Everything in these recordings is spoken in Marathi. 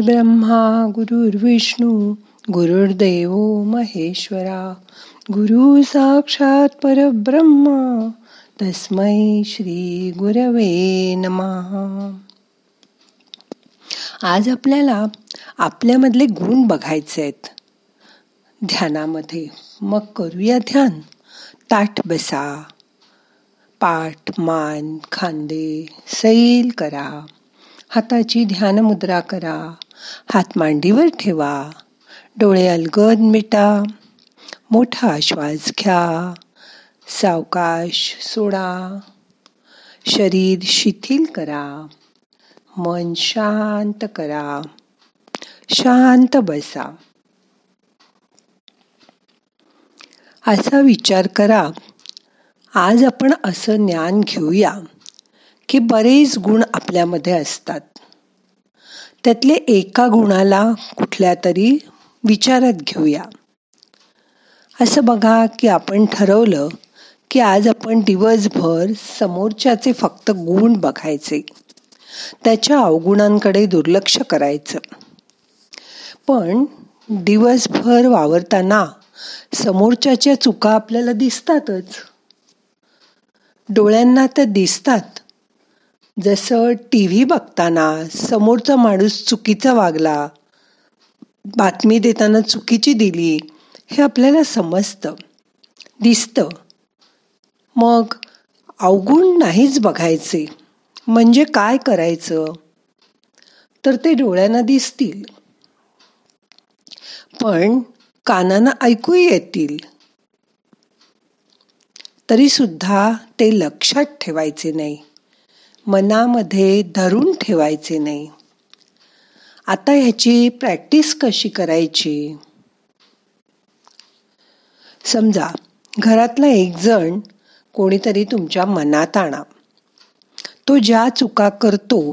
ब्रह्मा गुरुर्विष्णू गुरुर्देव महेश्वरा गुरु साक्षात परब्रह्म तस्मै श्री गुरवे नमहा आज आपल्याला आपल्यामधले गुण बघायचे आहेत. ध्यानामध्ये मग करूया ध्यान. ताठ बसा. पाठ मान खांदे सैल करा. हाताची ध्यान मुद्रा करा. हात मांडीवर ठेवा. डोळे अलगद मिटा. मोठा श्वास घ्या. सावकाश सोडा. शरीर शिथिल करा. मन शांत करा. शांत बसा. असा विचार करा. आज आपण असं ज्ञान घेऊया. की बरेच गुण आपल्यामध्ये असतात. त्यातले एका गुणाला कुठल्या तरी विचारात घेऊया. असं बघा की आपण ठरवलं की आज आपण दिवसभर समोरच्याचे फक्त गुण बघायचे. त्याच्या अवगुणांकडे दुर्लक्ष करायचं. पण दिवसभर वावरताना समोरच्याच्या चुका आपल्याला दिसतातच. डोळ्यांना तर दिसतात. जसं टी व्ही बघताना समोरचा माणूस चुकीचा वागला बातमी देताना चुकीची दिली हे आपल्याला समजतं दिसतं. मग अवगुण नाहीच बघायचे. म्हणजे काय करायचं? तर ते डोळ्यांना दिसतील. पण कानांना ऐकू येतील. तरी सुद्धा ते लक्षात ठेवायचे नाही. मनामध्ये धरून ठेवायचे नाही. आता ह्याची प्रॅक्टिस कशी करायची? समजा घरातला एक जण कोणीतरी तुमच्या मनात आणा. तो ज्या चुका करतो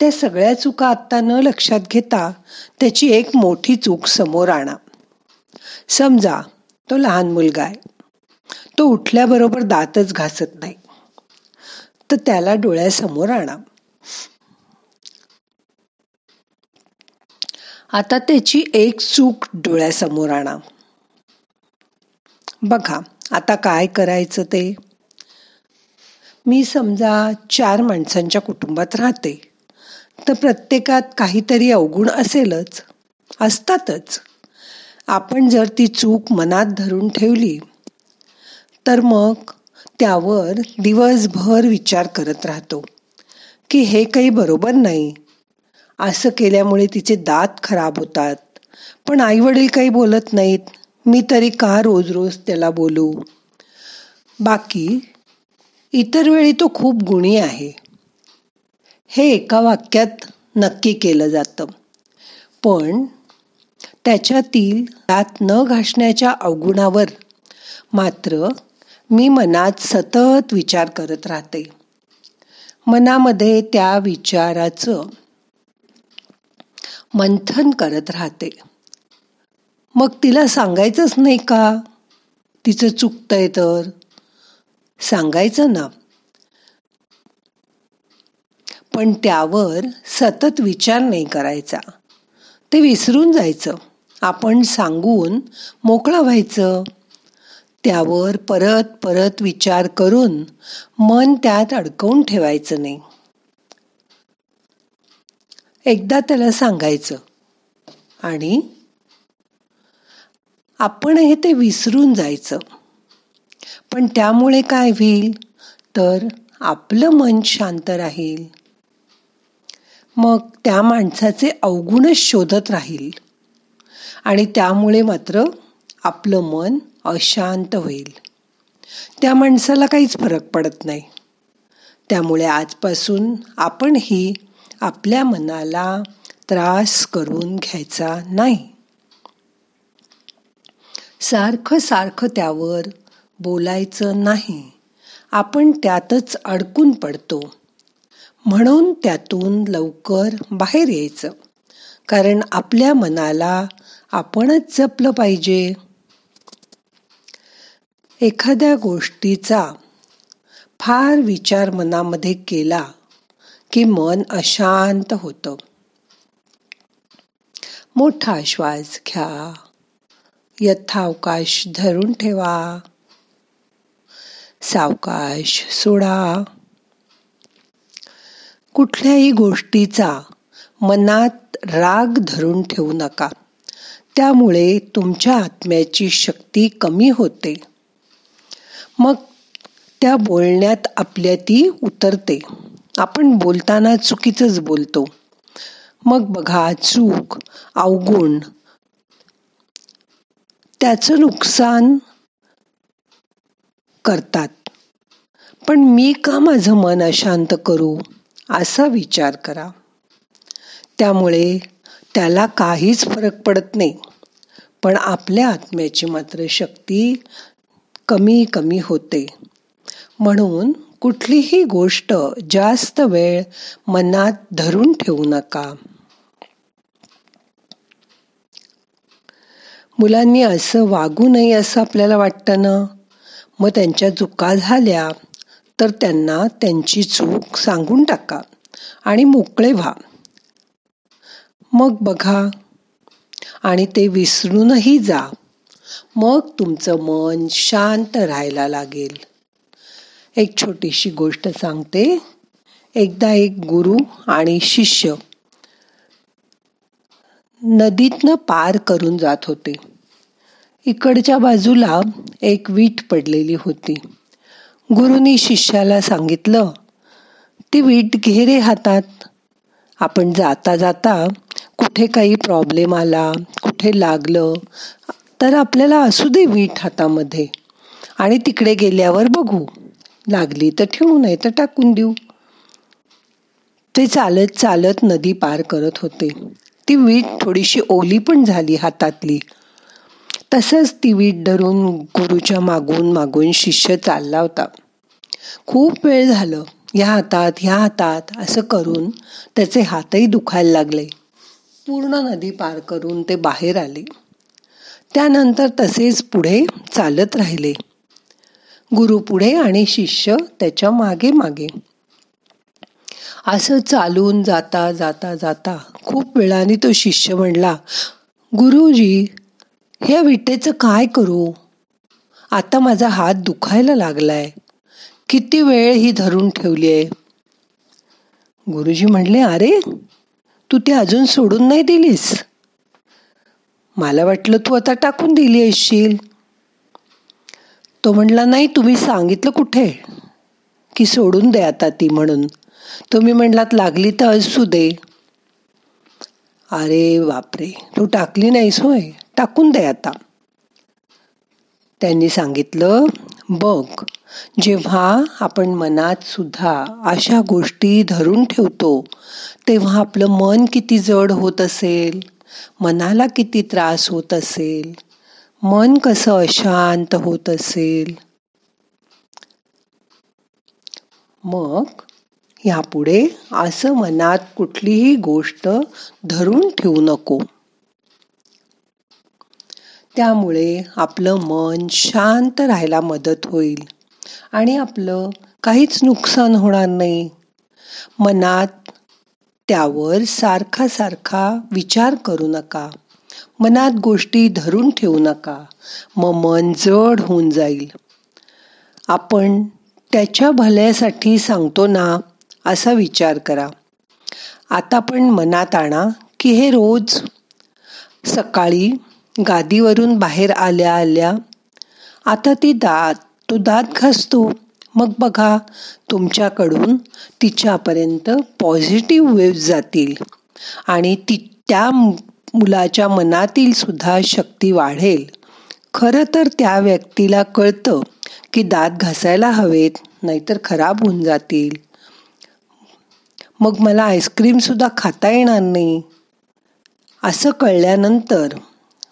त्या सगळ्या चुका आत्ता न लक्षात घेता त्याची एक मोठी चूक समोर आणा. समजा तो लहान मुलगा आहे. तो उठल्याबरोबर दातच घासत नाही. तर त्याला डोळ्यासमोर आणा. आता त्याची एक चूक डोळ्यासमोर आणा. बघा आता काय करायचं ते? मी समजा चार माणसांच्या कुटुंबात राहते तर प्रत्येकात काहीतरी अवगुण असेलच असतातच. आपण जर ती चूक मनात धरून ठेवली तर मग त्यावर दिवसभर विचार करत राहतो की हे काही बरोबर नाही. असं केल्यामुळे तिचे दात खराब होतात. पण आई वडील काही बोलत नाहीत. मी तरी का रोज रोज त्याला बोलू? बाकी इतर वेळी तो खूप गुणी आहे. हे एका वाक्यात नक्की केलं जातं. पण त्याच्यातील दात न घासण्याच्या अवगुणावर मात्र मी मनात सतत विचार करत राहते. मनामध्ये त्या विचाराचं मंथन करत राहते. मग तिला सांगायचंच नाही का? तिचं चुकतंय तर? सांगायचं ना. पण त्यावर सतत विचार नाही करायचा. ते विसरून जायचं. आपण सांगून मोकळं व्हायचं. त्यावर परत परत विचार करून मन त्यात अडकवून ठेवायचं नाही. एकदा त्याला सांगायचं आणि आपण हे ते विसरून जायचं. पण त्यामुळे काय होईल? तर आपलं मन शांत राहील. मग त्या माणसाचे अवगुणच शोधत राहील. आणि त्यामुळे मात्र आपलं मन अशांत होईल. त्या माणसाला काहीच फरक पडत नाही. त्यामुळे आजपासून आपणही आपल्या मनाला त्रास करून घ्यायचा नाही. सारखं सारखं त्यावर बोलायचं नाही. आपण त्यातच अडकून पडतो. म्हणून त्यातून लवकर बाहेर यायचं. कारण आपल्या मनाला आपणच जपलं पाहिजे. एखाद्या गोष्टीचा फार विचार मनामध्ये केला की मन अशांत होतं. मोठा श्वास घ्या. यथावकाश धरून ठेवा. सावकाश सोडा. कुठल्याही गोष्टीचा मनात राग धरून ठेवू नका. त्यामुळे तुमच्या आत्म्याची शक्ती कमी होते. मग त्या बोलण्यात आपल्या ती उतरते. आपण बोलताना चुकीचंच बोलतो. मग बघा चूक अवगुण त्याचं नुकसान करतात. पण मी का माझं मन अशांत करू? असा विचार करा. त्यामुळे त्याला काहीच फरक पडत नाही. पण आपल्या आत्म्याची मात्र शक्ती कमी कमी होते. म्हणून कुठलीही गोष्ट जास्त वेळ मनात धरून ठेवू नका. मुलांनी असं वागू नये असं आपल्याला वाटतं ना? मग त्यांच्या चुका झाल्या तर त्यांना त्यांची चूक सांगून टाका आणि मोकळे व्हा. मग बघा आणि ते विसरूनही जा. मग तुमचं मन शांत राहायला लागेल. एक छोटीशी गोष्ट सांगते. एकदा एक गुरु आणि शिष्य नदीतनं पार करून जात होते. इकडच्या बाजूला एक वीट पडलेली होती. गुरुनी शिष्याला सांगितलं ती वीट घे रे हातात. आपण जाता जाता कुठे काही प्रॉब्लेम आला कुठे लागलं तर आपल्याला असू दे वीट हातामध्ये. आणि तिकडे गेल्यावर बघू. लागली तर ठेवू नये तर टाकून देऊ. ते चालत चालत नदी पार करत होते. ती वीट थोडीशी ओली पण झाली हातातली. तसंच ती वीट धरून गुरुच्या मागून मागून शिष्य चालला होता. खूप वेळ झालं. ह्या हातात ह्या हातात असं करून त्याचे हातही दुखायला लागले. पूर्ण नदी पार करून ते बाहेर आले. त्यानंतर तसेच पुढे चालत राहिले. गुरु पुढे आणि शिष्य त्याच्यामागे मागे. असं चालून जाता जाता जाता खूप वेळाने तो शिष्य म्हणला गुरुजी ह्या विटेचं काय करू? आता माझा हात दुखायला लागलाय. किती वेळ ही धरून ठेवली आहे? गुरुजी म्हणले अरे तू ते अजून सोडून नाही दिलीस? मला वाटलं तू आता टाकून दिली असशील तो म्हणला नाही तुम्ही सांगितलं कुठे की सोडून दे आता ती म्हणून. तुम्ही म्हणलात लागली तर असू दे. अरे बापरे तू टाकली नाहीस होय. टाकून दे आता. त्यांनी सांगितलं बघ जेव्हा आपण मनात सुद्धा अशा गोष्टी धरून ठेवतो तेव्हा आपलं मन किती जड होत असेल. मनाला किती त्रास होत असेल? मन कसं अशांत होत असेल? मग यापुढे असं मनात कुठलीही गोष्ट धरून ठेवू नको. त्यामुळे आपलं मन शांत राहायला मदत होईल आणि आपलं काहीच नुकसान होणार नाही. मनात त्यावर सारखा सारखा विचार करू नका. मनात गोष्टी धरून ठेवू नका. मग मन जड होऊन जाईल. आपण त्याच्या भल्यासाठी सांगतो ना असा विचार करा. आता पण मनात आणा की हे रोज सकाळी गादीवरून बाहेर आल्या आल्या आता ती दात तो दात घासतो. मग बघा तुमच्याकडून तिच्यापर्यंत पॉझिटिव्ह वेव्ह जातील. आणि ती त्या मुलाच्या मनातील सुद्धा शक्ती वाढेल. खरं तर त्या व्यक्तीला कळतं की दात घासायला हवेत नाहीतर खराब होऊन जातील. मग मला आईस्क्रीमसुद्धा खाता येणार नाही. असं कळल्यानंतर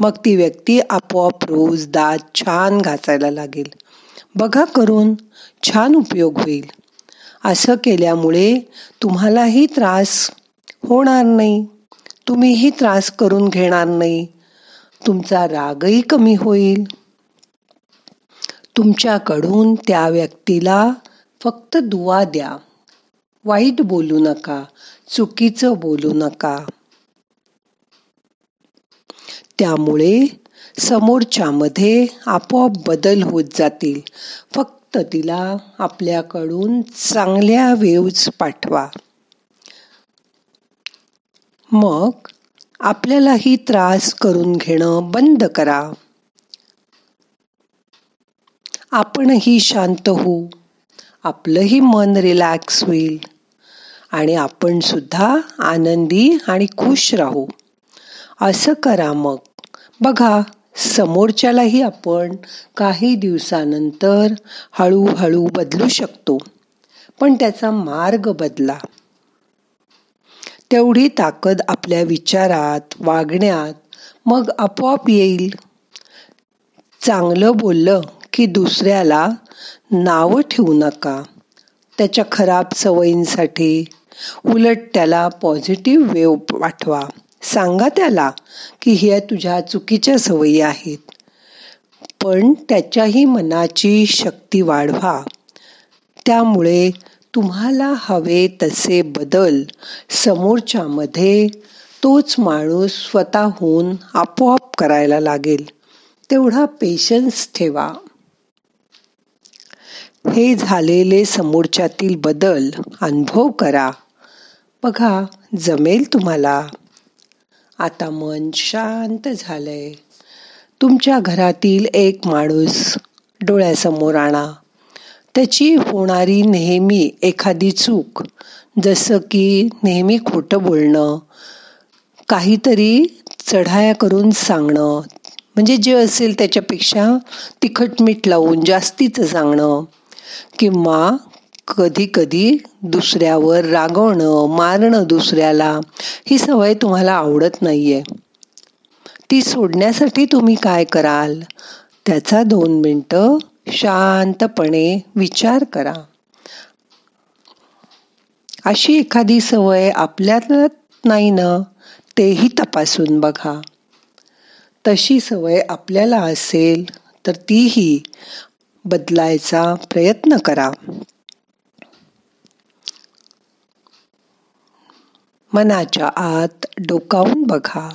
मग ती व्यक्ती आपोआप रोज दात छान घासायला लागेल. बघा करून छान उपयोग होईल. असं केल्यामुळे तुम्हालाही त्रास होणार नाही. तुम्हीही त्रास करून घेणार नाही. तुमचा रागही कमी होईल. तुमच्याकडून त्या व्यक्तीला फक्त दुवा द्या. वाईट बोलू नका चुकीचं बोलू नका. त्यामुळे समोरच्यामध्ये आपोआप बदल होत जातील. फक्त तिला आपल्याकडून चांगल्या वेव्ज पाठवा. मग आपल्यालाही त्रास करून घेणं बंद करा. आपणही शांत होऊ. आपलंही मन रिलॅक्स होईल. आणि आपण सुद्धा आनंदी आणि खुश राहू. असं करा मग. बघा समोरच्यालाही आपण काही दिवसानंतर हळूहळू बदलू शकतो. पण त्याचा मार्ग बदला. तेवढी ताकद आपल्या विचारात वागण्यात मग आपोआप येईल. चांगलं बोललं की दुसऱ्याला नावं ठेवू नका. त्याच्या खराब सवयींसाठी उलट त्याला पॉझिटिव्ह वेव पाठवा. सांगा त्याला की ह्या तुझ्या चुकीच्या सवयी आहेत. पण त्याच्याही मनाची शक्ती वाढवा. त्यामुळे तुम्हाला हवे तसे बदल समोरच्यामध्ये तोच माणूस स्वतःहून आपोआप करायला लागेल. तेवढा पेशन्स ठेवा. हे झालेले समोरच्यातील बदल अनुभव करा. बघा जमेल तुम्हाला. आता मन शांत झालंय. तुमच्या घरातील एक माणूस डोळ्यासमोर आणा. त्याची होणारी नेहमी एखादी चूक जसं की नेहमी खोटं बोलणं काहीतरी चढाया करून सांगणं म्हणजे जे असेल त्याच्यापेक्षा तिखट मीठ लावून जास्तीचं सांगणं किंवा कधी कधी दुसऱ्यावर रागवणं मारणं दुसऱ्याला ही सवय तुम्हाला आवडत नाहीये. ती सोडण्यासाठी तुम्ही काय कराल? त्याचा दोन मिनटं शांतपणे विचार करा. अशी एखादी सवय आपल्यात नाही ना तेही तपासून बघा. तशी सवय आपल्याला असेल तर तीही बदलायचा प्रयत्न करा. मनाच्या आत डोकावून बघा.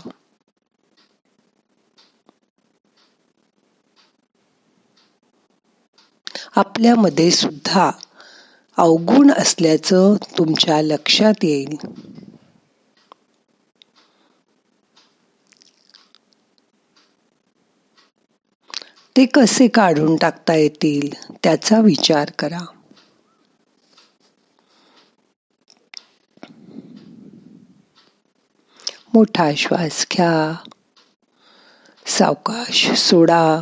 आपल्यामध्ये सुद्धा अवगुण असल्याचं तुमच्या लक्षात येईल. ते कसे काढून टाकता येतील त्याचा विचार करा. मोठा श्वास घ्या. सावकाश सोडा.